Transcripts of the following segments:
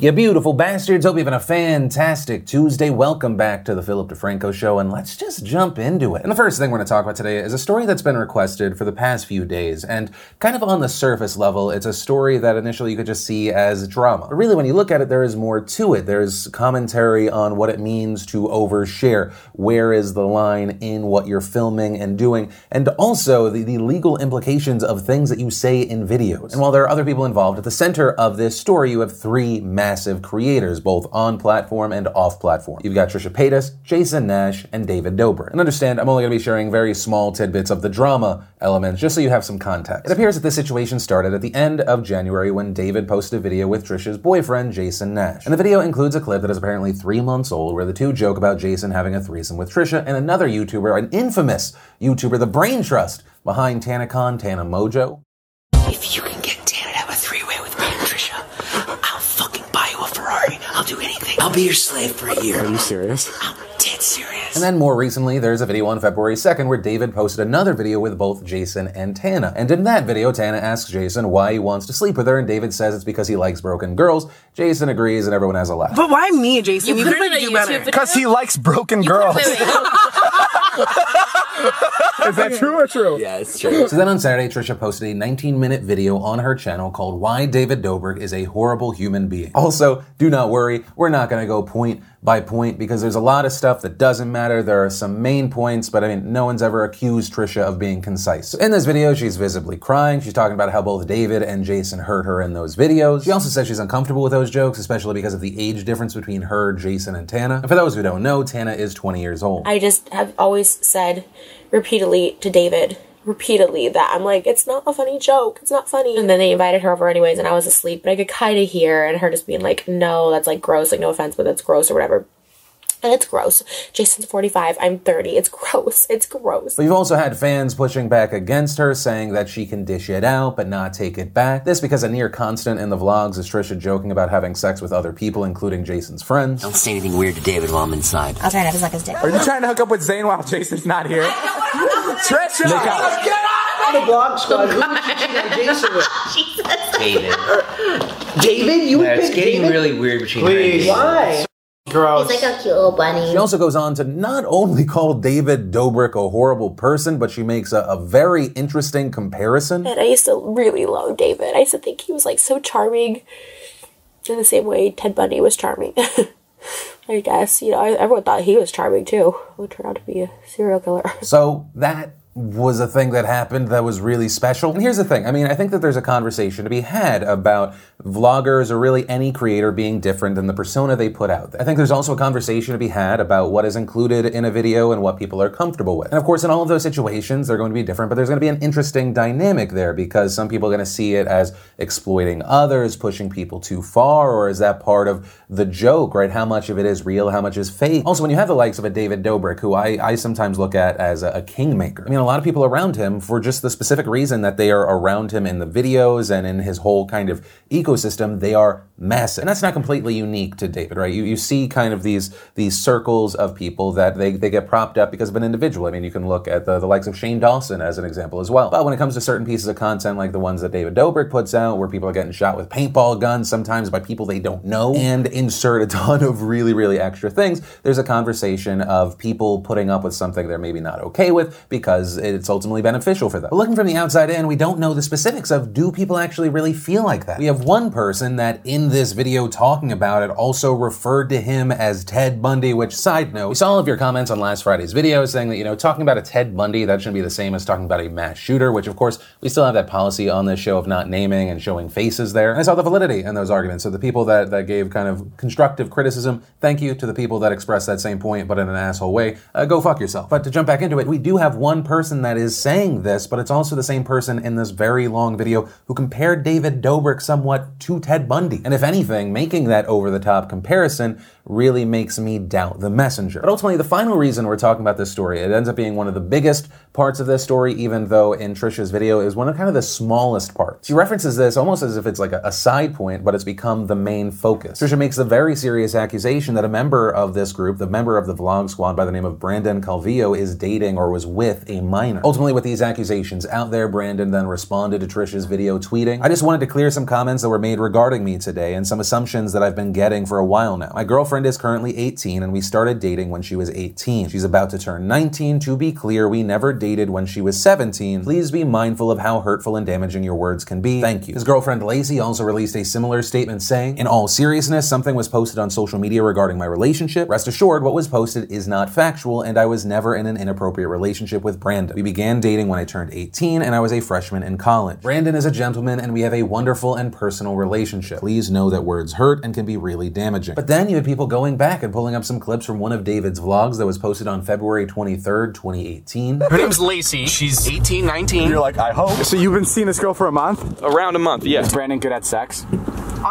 You beautiful bastards. Hope you're having a fantastic Tuesday. Welcome back to the Philip DeFranco Show, and let's just jump into it. And the first thing we're going to talk about today is a story that's been requested for the past few days. And kind of on the surface level, it's a story that initially you could just see as drama. But really, when you look at it, there is more to it. There's commentary on what it means to overshare. Where is the line in what you're filming and doing? And also the, the legal implications of things that you say in videos. And while there are other people involved, at the center of this story, you have three massive creators, both on platform and off platform. You've got Trisha Paytas, Jason Nash, and David Dobrik. And understand, I'm only going to be sharing very small tidbits of the drama elements just so you have some context. It appears that this situation started at the end of January when David posted a video with Trisha's boyfriend, Jason Nash. And the video includes a clip that is apparently three months old where the two joke about Jason having a threesome with Trisha and another YouTuber, an infamous YouTuber, the Brain Trust behind TanaCon, Tana Mongeau. If you can get Tana to have a three-way with me and Trisha, I'll fucking buy you a Ferrari. I'll do anything. I'll be your slave for a year. Are you serious? I'm dead serious. And then more recently, there's a video on February 2nd where David posted another video with both Jason and Tana. And in that video, Tana asks Jason why he wants to sleep with her, and David says it's because he likes broken girls. Jason agrees, and everyone has a laugh. But why me, Jason? You, put could it in do better. Because he likes broken girls. Wait, wait, wait. Is that true or true? yeah, it's true. So then on Saturday, Trisha posted a 19 minute video on her channel called Why David Dobrik is a Horrible Human Being. Also, do not worry, we're not going to go point by point because there's a lot of stuff that doesn't matter. There are some main points, but I mean, no one's ever accused Trisha of being concise. In this video, she's visibly crying. She's talking about how both David and Jason hurt her in those videos. She also says she's uncomfortable with those jokes, especially because of the age difference between her, Jason, and Tana. And for those who don't know, Tana is 20 years old. I just have always said repeatedly to David, repeatedly, that I'm like, it's not a funny joke. It's not funny. And then they invited her over anyways, and I was asleep, but I could kind of hear, and her just being like, no, that's like gross. Like, no offense, but that's gross or whatever. And it's gross. Jason's 45. I'm 30. It's gross. It's gross. But you've also had fans pushing back against her, saying that she can dish it out but not take it back. This because a near constant in the vlogs is Trisha joking about having sex with other people, including Jason's friends. Don't say anything weird to David while I'm inside. I'll try not to suck his dick. Are you trying to hook up with Zane while Jason's not here? Trisha! the vlog squad. Who would you cheat Jason with? David. David? You would Yeah, it's pick getting David? really weird between her and Please. David. Why? He's like a cute little bunny. She also goes on to not only call David Dobrik a horrible person, but she makes a, a very interesting comparison. And I used to really love David. I used to think he was like so charming in the same way Ted Bundy was charming. I guess, you know, everyone thought he was charming too. Who turned out to be a serial killer. So that was a thing that happened that was really special. And here's the thing I mean, I think that there's a conversation to be had about vloggers or really any creator being different than the persona they put out there. I think there's also a conversation to be had about what is included in a video and what people are comfortable with. And of course, in all of those situations, they're going to be different, but there's going to be an interesting dynamic there because some people are going to see it as exploiting others, pushing people too far, or is that part of the joke, right? How much of it is real, how much is fake? Also, when you have the likes of a David Dobrik, who I, I sometimes look at as a, a kingmaker, I mean, a lot of people around him for just the specific reason that they are around him in the videos and in his whole kind of ecosystem, they are massive. And that's not completely unique to David, right? You, you see kind of these these circles of people that they, they get propped up because of an individual. I mean, you can look at the, the likes of Shane Dawson as an example as well. But when it comes to certain pieces of content like the ones that David Dobrik puts out, where people are getting shot with paintball guns, sometimes by people they don't know, and insert a ton of really, really extra things, there's a conversation of people putting up with something they're maybe not okay with because it's ultimately beneficial for them. But looking from the outside in, we don't know the specifics of do people actually really feel like that? We have one person that in this video talking about it also referred to him as Ted Bundy, which side note, we saw all of your comments on last Friday's video saying that, you know, talking about a Ted Bundy, that shouldn't be the same as talking about a mass shooter, which of course we still have that policy on this show of not naming and showing faces there. And I saw the validity in those arguments. So the people that, that gave kind of constructive criticism, thank you to the people that expressed that same point, but in an asshole way, uh, go fuck yourself. But to jump back into it, we do have one person that is saying this, but it's also the same person in this very long video who compared David Dobrik somewhat to Ted Bundy. And if anything, making that over the top comparison really makes me doubt the messenger. But ultimately, the final reason we're talking about this story, it ends up being one of the biggest parts of this story, even though in Trisha's video is one of kind of the smallest parts. She references this almost as if it's like a, a side point, but it's become the main focus. Trisha makes a very serious accusation that a member of this group, the member of the vlog squad by the name of Brandon Calvillo, is dating or was with a minor. Ultimately, with these accusations out there, Brandon then responded to Trisha's video tweeting, I just wanted to clear some comments that were made regarding me today. And some assumptions that I've been getting for a while now. My girlfriend is currently 18 and we started dating when she was 18. She's about to turn 19. To be clear, we never dated when she was 17. Please be mindful of how hurtful and damaging your words can be. Thank you. His girlfriend Lacey also released a similar statement saying, In all seriousness, something was posted on social media regarding my relationship. Rest assured, what was posted is not factual, and I was never in an inappropriate relationship with Brandon. We began dating when I turned 18 and I was a freshman in college. Brandon is a gentleman and we have a wonderful and personal relationship. Please know that words hurt and can be really damaging. But then you had people going back and pulling up some clips from one of David's vlogs that was posted on February 23rd, 2018. Her name's Lacey. She's 18, 19. You're like, I hope. So you've been seeing this girl for a month? Around a month, yeah. Is Brandon good at sex?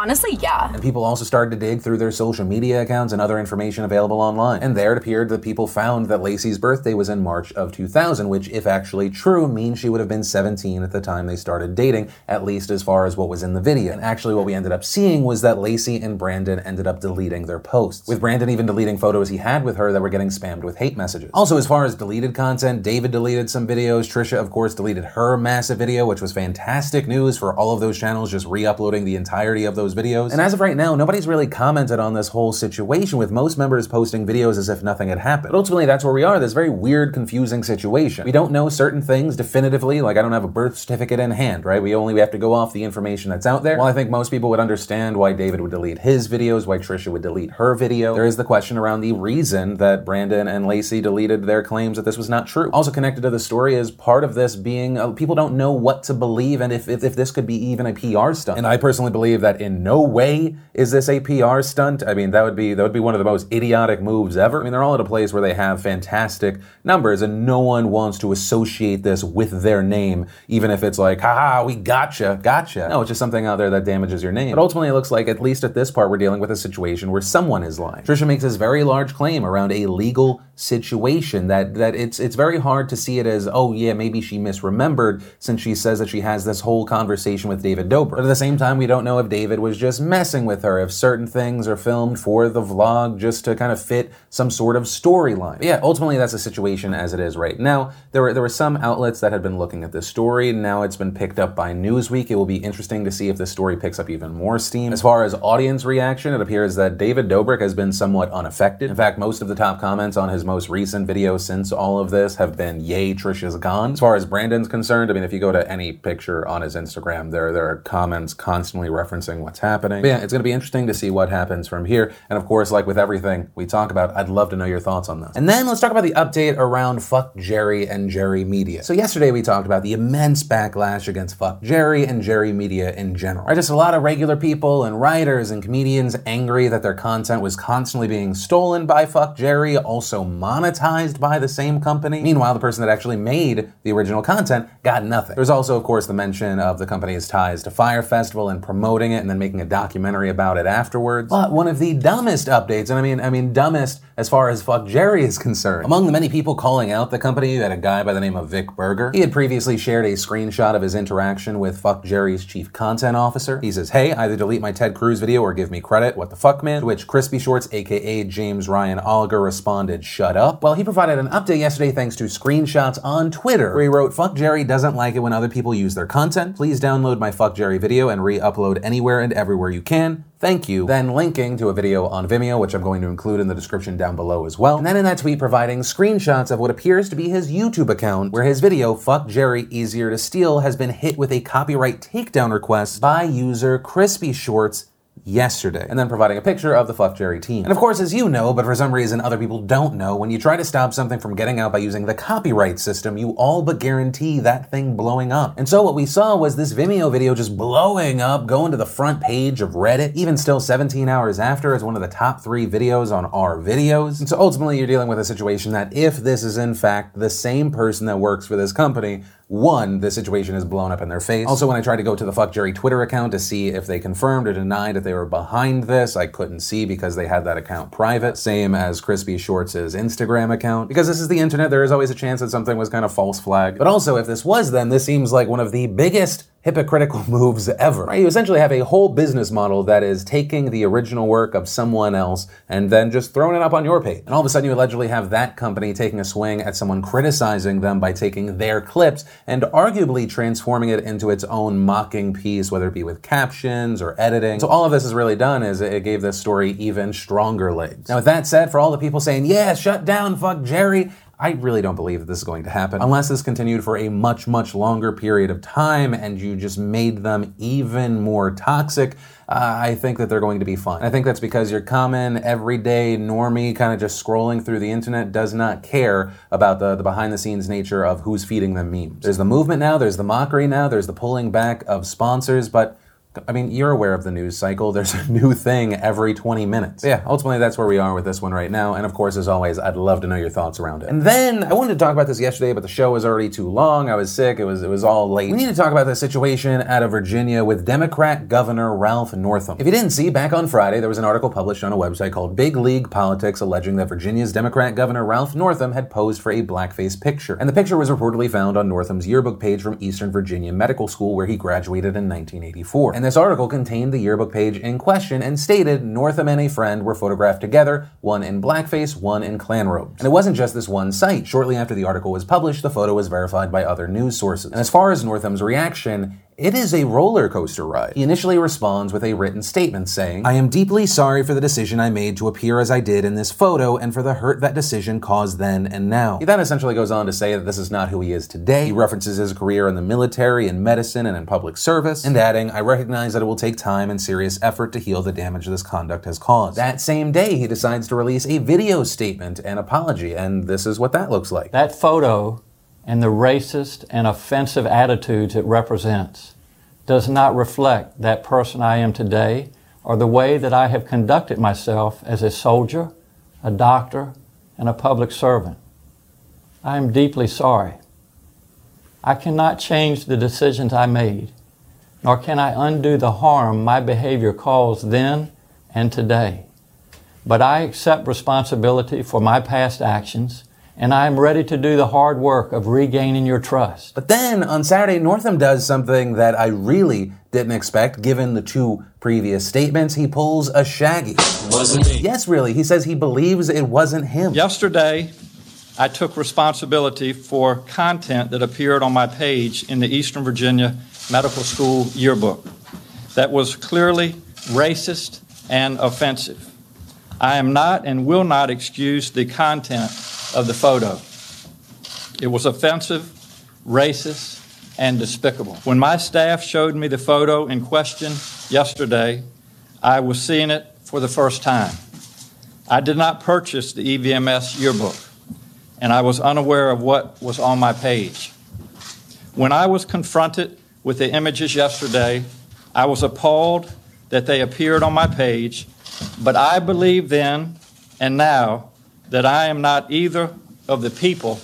Honestly, yeah. And people also started to dig through their social media accounts and other information available online. And there it appeared that people found that Lacey's birthday was in March of 2000, which, if actually true, means she would have been 17 at the time they started dating, at least as far as what was in the video. And actually, what we ended up seeing was that Lacey and Brandon ended up deleting their posts, with Brandon even deleting photos he had with her that were getting spammed with hate messages. Also, as far as deleted content, David deleted some videos. Trisha, of course, deleted her massive video, which was fantastic news for all of those channels just re uploading the entirety of those videos. And as of right now, nobody's really commented on this whole situation, with most members posting videos as if nothing had happened. But ultimately, that's where we are this very weird, confusing situation. We don't know certain things definitively, like I don't have a birth certificate in hand, right? We only we have to go off the information that's out there. While I think most people would understand why David would delete his videos, why Trisha would delete her video, there is the question around the reason that Brandon and Lacey deleted their claims that this was not true. Also connected to the story is part of this being uh, people don't know what to believe and if, if, if this could be even a PR stunt. And I personally believe that in no way is this a PR stunt. I mean, that would be that would be one of the most idiotic moves ever. I mean, they're all at a place where they have fantastic numbers and no one wants to associate this with their name, even if it's like, haha, we gotcha, gotcha. No, it's just something out there that damages your name. But ultimately, it looks like, at least at this part, we're dealing with a situation where someone is lying. Trisha makes this very large claim around a legal situation that that it's it's very hard to see it as oh yeah maybe she misremembered since she says that she has this whole conversation with David Dobrik. But at the same time, we don't know if David was just messing with her, if certain things are filmed for the vlog just to kind of fit some sort of storyline. Yeah, ultimately that's the situation as it is right now. There were there were some outlets that had been looking at this story. And now it's been picked up by Newsweek. It will be interesting to see if this story picks up even more steam. As far as audience reaction, it appears that David Dobrik has been somewhat unaffected. In fact, most of the top comments on his most recent videos since all of this have been "Yay, Trisha's gone." As far as Brandon's concerned, I mean, if you go to any picture on his Instagram, there there are comments constantly referencing what's happening. But yeah, it's going to be interesting to see what happens from here. And of course, like with everything we talk about, I'd love to know your thoughts on this. And then let's talk about the update around Fuck Jerry and Jerry Media. So yesterday we talked about the immense backlash against Fuck Jerry and Jerry Media in general. Right, just a lot of regular people and writers and comedians angry that their content was constantly being stolen by Fuck Jerry, also monetized by the same company. Meanwhile, the person that actually made the original content got nothing. There's also, of course, the mention of the company's ties to Fyre Festival and promoting it and then making a documentary about it afterwards. But one of the dumbest updates, and I mean, I mean dumbest as far as Fuck Jerry is concerned. Among the many people calling out the company, you had a guy by the name of Vic Berger. He had previously shared a screenshot of his interaction with Fuck Jerry's chief content officer. He says, "Hey, either delete my Ted Cruz video or give me credit. What the fuck, man?" To which Crispy Shorts, aka James Ryan Oliger, responded, "Shut up." Well, he provided an update yesterday thanks to screenshots on Twitter, where he wrote, "Fuck Jerry doesn't like it when other people use their content. Please download my Fuck Jerry video and re-upload anywhere and everywhere you can." Thank you. Then linking to a video on Vimeo, which I'm going to include in the description down below as well. And then in that tweet, providing screenshots of what appears to be his YouTube account, where his video, Fuck Jerry Easier to Steal, has been hit with a copyright takedown request by user Crispy Shorts yesterday, and then providing a picture of the Fuck Jerry team. And of course, as you know, but for some reason other people don't know, when you try to stop something from getting out by using the copyright system, you all but guarantee that thing blowing up. And so what we saw was this Vimeo video just blowing up, going to the front page of Reddit, even still 17 hours after, as one of the top three videos on our videos. And so ultimately, you're dealing with a situation that if this is in fact the same person that works for this company, one, the situation is blown up in their face. Also, when I tried to go to the Fuck Jerry Twitter account to see if they confirmed or denied that they were behind this, I couldn't see because they had that account private. Same as Crispy Shorts' Instagram account. Because this is the internet, there is always a chance that something was kind of false flag. But also, if this was then, this seems like one of the biggest hypocritical moves ever. Right? You essentially have a whole business model that is taking the original work of someone else and then just throwing it up on your page. And all of a sudden, you allegedly have that company taking a swing at someone criticizing them by taking their clips and arguably transforming it into its own mocking piece, whether it be with captions or editing. So all of this has really done is it gave this story even stronger legs. Now, with that said, for all the people saying, yeah, shut down, fuck Jerry, I really don't believe that this is going to happen unless this continued for a much, much longer period of time and you just made them even more toxic. Uh, I think that they're going to be fine. I think that's because your common, everyday, normie kind of just scrolling through the internet does not care about the, the behind the scenes nature of who's feeding them memes. There's the movement now, there's the mockery now, there's the pulling back of sponsors, but I mean, you're aware of the news cycle. There's a new thing every 20 minutes. Yeah, ultimately, that's where we are with this one right now. And of course, as always, I'd love to know your thoughts around it. And then I wanted to talk about this yesterday, but the show was already too long. I was sick. It was it was all late. We need to talk about the situation out of Virginia with Democrat Governor Ralph Northam. If you didn't see, back on Friday, there was an article published on a website called Big League Politics alleging that Virginia's Democrat Governor Ralph Northam had posed for a blackface picture. And the picture was reportedly found on Northam's yearbook page from Eastern Virginia Medical School, where he graduated in 1984. And this article contained the yearbook page in question and stated Northam and a friend were photographed together, one in blackface, one in Klan robes. And it wasn't just this one site. Shortly after the article was published, the photo was verified by other news sources. And as far as Northam's reaction, it is a roller coaster ride. He initially responds with a written statement saying, I am deeply sorry for the decision I made to appear as I did in this photo and for the hurt that decision caused then and now. He then essentially goes on to say that this is not who he is today. He references his career in the military, in medicine, and in public service, and adding, I recognize that it will take time and serious effort to heal the damage this conduct has caused. That same day, he decides to release a video statement and apology, and this is what that looks like. That photo and the racist and offensive attitudes it represents does not reflect that person I am today or the way that I have conducted myself as a soldier, a doctor, and a public servant. I am deeply sorry. I cannot change the decisions I made, nor can I undo the harm my behavior caused then and today. But I accept responsibility for my past actions and I am ready to do the hard work of regaining your trust. But then on Saturday, Northam does something that I really didn't expect given the two previous statements. He pulls a Shaggy. Wasn't me. Yes, really. He says he believes it wasn't him. Yesterday, I took responsibility for content that appeared on my page in the Eastern Virginia Medical School yearbook that was clearly racist and offensive. I am not and will not excuse the content of the photo. It was offensive, racist, and despicable. When my staff showed me the photo in question yesterday, I was seeing it for the first time. I did not purchase the EVMS yearbook, and I was unaware of what was on my page. When I was confronted with the images yesterday, I was appalled that they appeared on my page, but I believe then and now that I am not either of the people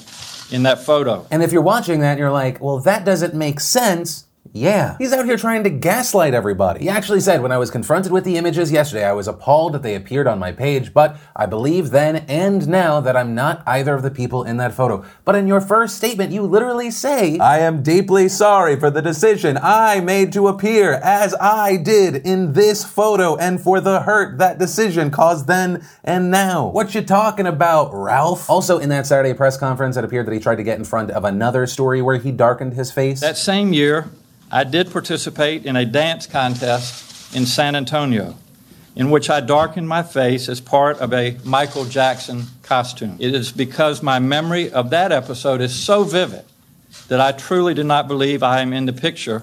in that photo. And if you're watching that you're like, well, that doesn't make sense. Yeah. He's out here trying to gaslight everybody. He actually said, when I was confronted with the images yesterday, I was appalled that they appeared on my page, but I believe then and now that I'm not either of the people in that photo. But in your first statement, you literally say, I am deeply sorry for the decision I made to appear as I did in this photo and for the hurt that decision caused then and now. What you talking about, Ralph? Also, in that Saturday press conference, it appeared that he tried to get in front of another story where he darkened his face. That same year, I did participate in a dance contest in San Antonio in which I darkened my face as part of a Michael Jackson costume. It is because my memory of that episode is so vivid that I truly do not believe I am in the picture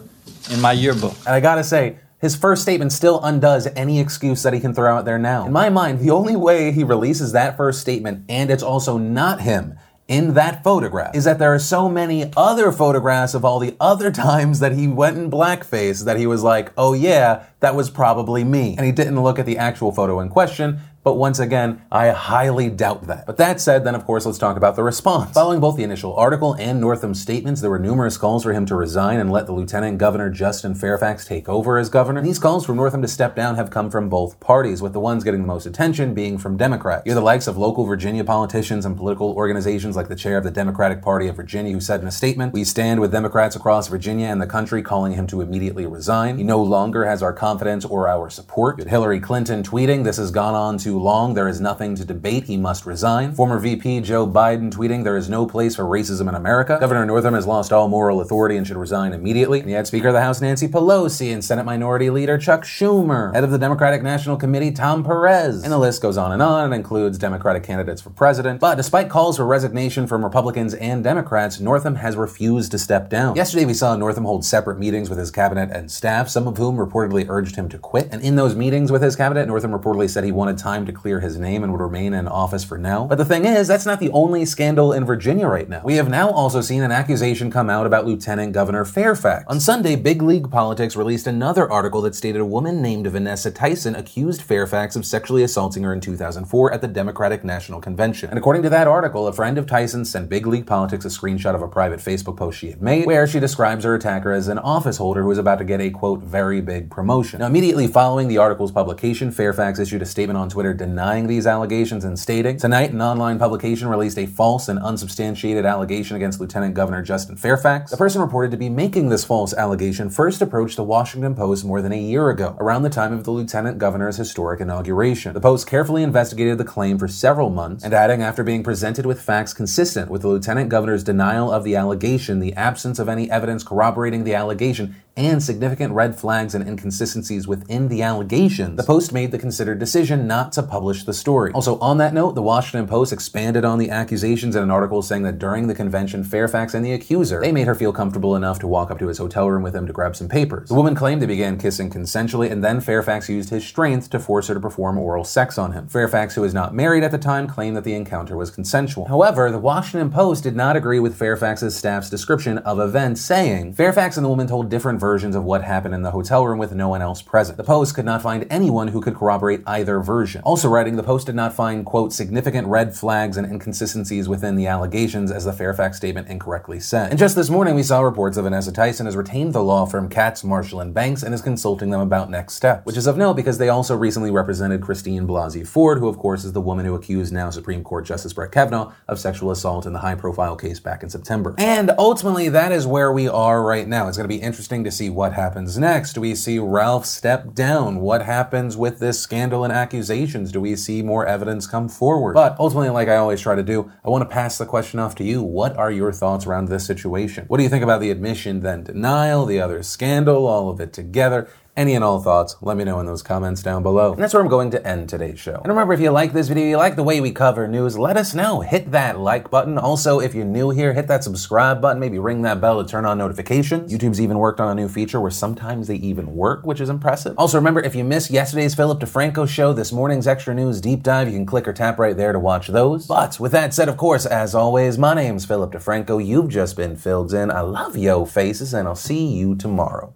in my yearbook. And I gotta say, his first statement still undoes any excuse that he can throw out there now. In my mind, the only way he releases that first statement, and it's also not him, in that photograph is that there are so many other photographs of all the other times that he went in blackface that he was like, oh yeah, that was probably me. And he didn't look at the actual photo in question But once again, I highly doubt that. But that said, then of course, let's talk about the response. Following both the initial article and Northam's statements, there were numerous calls for him to resign and let the Lieutenant Governor Justin Fairfax take over as governor. And these calls for Northam to step down have come from both parties, with the ones getting the most attention being from Democrats. You're the likes of local Virginia politicians and political organizations like the chair of the Democratic Party of Virginia, who said in a statement, We stand with Democrats across Virginia and the country calling him to immediately resign. He no longer has our confidence or our support. Hillary Clinton tweeting, This has gone on too long. There is nothing to debate. He must resign. Former VP Joe Biden tweeting, There is no place for racism in America. Governor Northam has lost all moral authority and should resign immediately. And yet, Speaker of the House Nancy Pelosi and Senate Minority Leader Chuck Schumer, head of the Democratic National Committee Tom Perez. And the list goes on and on and includes Democratic candidates for president. But despite calls for resignation from Republicans and Democrats, Northam has refused to step down. Yesterday, we saw Northam hold separate meetings with his cabinet and staff, some of whom reportedly urged him to quit. And in those meetings with his cabinet, Northam reportedly said he wanted time to clear his name and would remain in office for now. But the thing is, that's not the only scandal in Virginia right now. We have now also seen an accusation come out about Lieutenant Governor Fairfax. On Sunday, Big League Politics released another article that stated a woman named Vanessa Tyson accused Fairfax of sexually assaulting her in 2004 at the Democratic National Convention. And according to that article, a friend of Tyson sent Big League Politics a screenshot of a private Facebook post she had made where she describes her attacker as an office holder who is about to get a quote very big promotion. Now, immediately following the article's publication, Fairfax issued a statement on Denying these allegations and stating, Tonight, an online publication released a false and unsubstantiated allegation against Lieutenant Governor Justin Fairfax. The person reported to be making this false allegation first approached the Washington Post more than a year ago, around the time of the Lieutenant Governor's historic inauguration. The Post carefully investigated the claim for several months, and adding after being presented with facts consistent with the Lieutenant Governor's denial of the allegation, the absence of any evidence corroborating the allegation, and significant red flags and inconsistencies within the allegations, the Post made the considered decision not to publish the story. Also, on that note, the Washington Post expanded on the accusations in an article saying that during the convention, Fairfax and the accuser, they made her feel comfortable enough to walk up to his hotel room with him to grab some papers. The woman claimed they began kissing consensually, and then Fairfax used his strength to force her to perform oral sex on him. Fairfax, who was not married at the time, claimed that the encounter was consensual. However, the Washington Post did not agree with Fairfax's staff's description of events, saying Fairfax and the woman told different versions of what happened in the hotel room with no one else present. The Post could not find anyone who could corroborate either version. Also writing, the Post did not find, quote, significant red flags and inconsistencies within the allegations, as the Fairfax statement incorrectly said. And just this morning, we saw reports that Vanessa Tyson has retained the law firm Katz, Marshall, and Banks and is consulting them about next steps, which is of note because they also recently represented Christine Blasey Ford, who, of course, is the woman who accused now Supreme Court Justice Brett Kavanaugh of sexual assault in the high profile case back in September. And ultimately, that is where we are right now. It's going to be interesting to see what happens next. Do we see Ralph step down? What happens with this scandal and accusations? Do we see more evidence come forward? But ultimately, like I always try to do, I want to pass the question off to you. What are your thoughts around this situation? What do you think about the admission, then denial, the other scandal, all of it together? Any and all thoughts, let me know in those comments down below. And that's where I'm going to end today's show. And remember, if you like this video, you like the way we cover news, let us know. Hit that like button. Also, if you're new here, hit that subscribe button. Maybe ring that bell to turn on notifications. YouTube's even worked on a new feature where sometimes they even work, which is impressive. Also, remember, if you missed yesterday's Philip DeFranco show, this morning's extra news deep dive, you can click or tap right there to watch those. But with that said, of course, as always, my name's Philip DeFranco. You've just been filled in. I love yo faces, and I'll see you tomorrow.